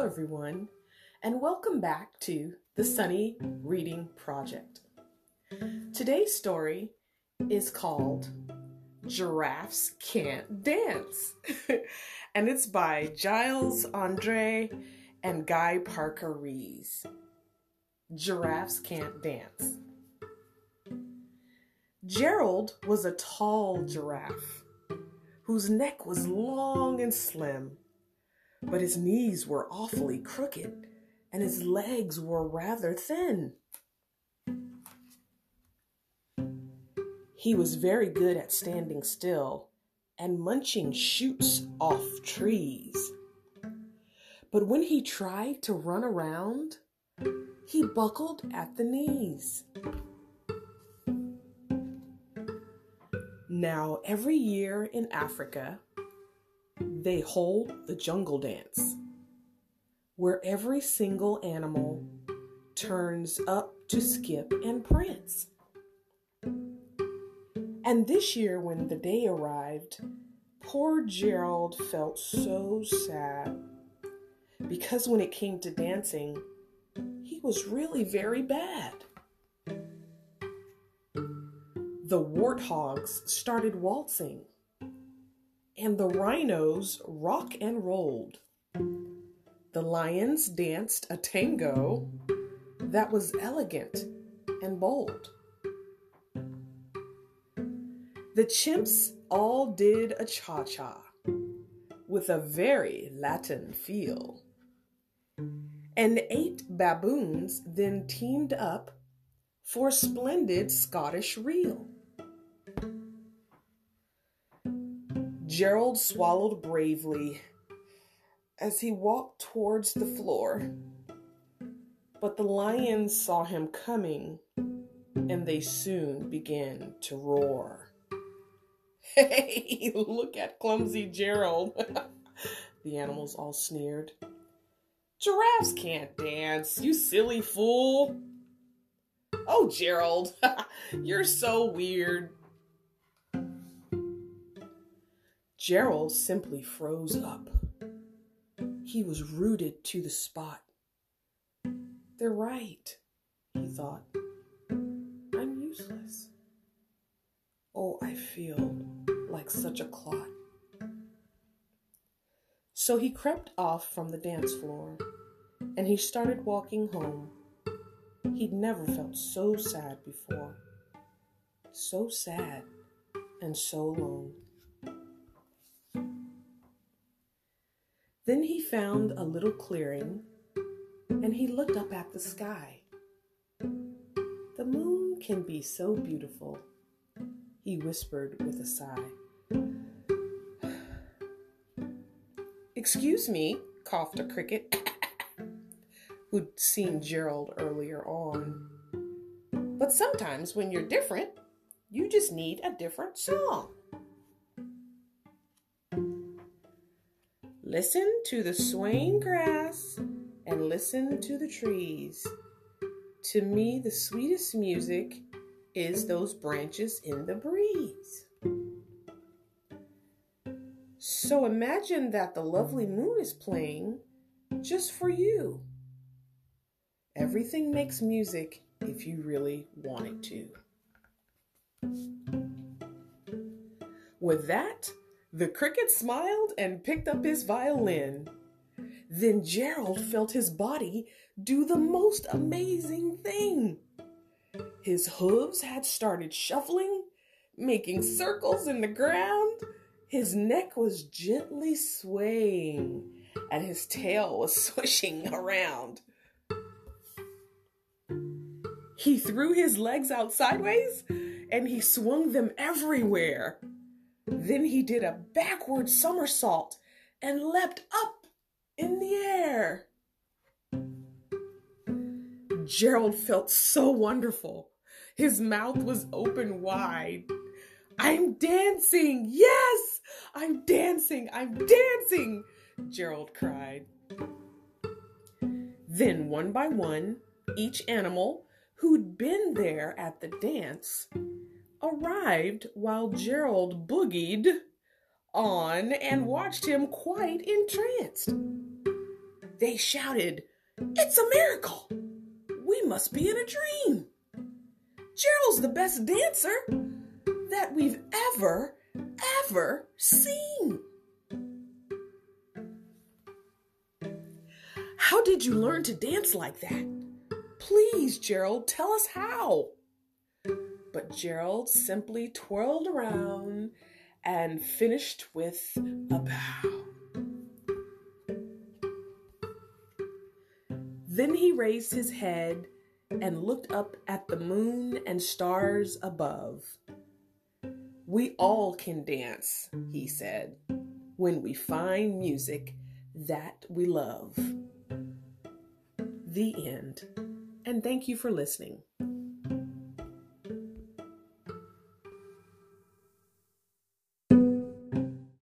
Hello, everyone, and welcome back to the Sunny Reading Project. Today's story is called Giraffes Can't Dance, and it's by Giles Andreae and Guy Parker Rees. Giraffes Can't Dance. Gerald was a tall giraffe whose neck was long and slim but his knees were awfully crooked and his legs were rather thin. He was very good at standing still and munching shoots off trees. But when he tried to run around, he buckled at the knees. Now, every year in Africa, they hold the jungle dance, where every single animal turns up to skip and prance. And this year, when the day arrived, poor Gerald felt so sad because when it came to dancing, he was really very bad. The warthogs started waltzing and the rhinos rock and rolled. The lions danced a tango that was elegant and bold. The chimps all did a cha cha with a very Latin feel. And eight baboons then teamed up for a splendid Scottish reel. Gerald swallowed bravely as he walked towards the floor. But the lions saw him coming and they soon began to roar. Hey, look at clumsy Gerald. the animals all sneered. Giraffes can't dance, you silly fool. Oh, Gerald, you're so weird. Gerald simply froze up. He was rooted to the spot. They're right, he thought. I'm useless. Oh, I feel like such a clot. So he crept off from the dance floor and he started walking home. He'd never felt so sad before. So sad and so alone. Then he found a little clearing and he looked up at the sky. The moon can be so beautiful, he whispered with a sigh. Excuse me, coughed a cricket who'd seen Gerald earlier on. But sometimes when you're different, you just need a different song. Listen to the swaying grass and listen to the trees. To me, the sweetest music is those branches in the breeze. So imagine that the lovely moon is playing just for you. Everything makes music if you really want it to. With that, the cricket smiled and picked up his violin. Then Gerald felt his body do the most amazing thing. His hooves had started shuffling, making circles in the ground. His neck was gently swaying, and his tail was swishing around. He threw his legs out sideways and he swung them everywhere. Then he did a backward somersault and leapt up in the air. Gerald felt so wonderful. His mouth was open wide. I'm dancing! Yes! I'm dancing! I'm dancing! Gerald cried. Then, one by one, each animal who'd been there at the dance arrived while Gerald boogied on and watched him quite entranced. They shouted, It's a miracle! We must be in a dream! Gerald's the best dancer that we've ever, ever seen! How did you learn to dance like that? Please, Gerald, tell us how. But Gerald simply twirled around and finished with a bow. Then he raised his head and looked up at the moon and stars above. We all can dance, he said, when we find music that we love. The end. And thank you for listening.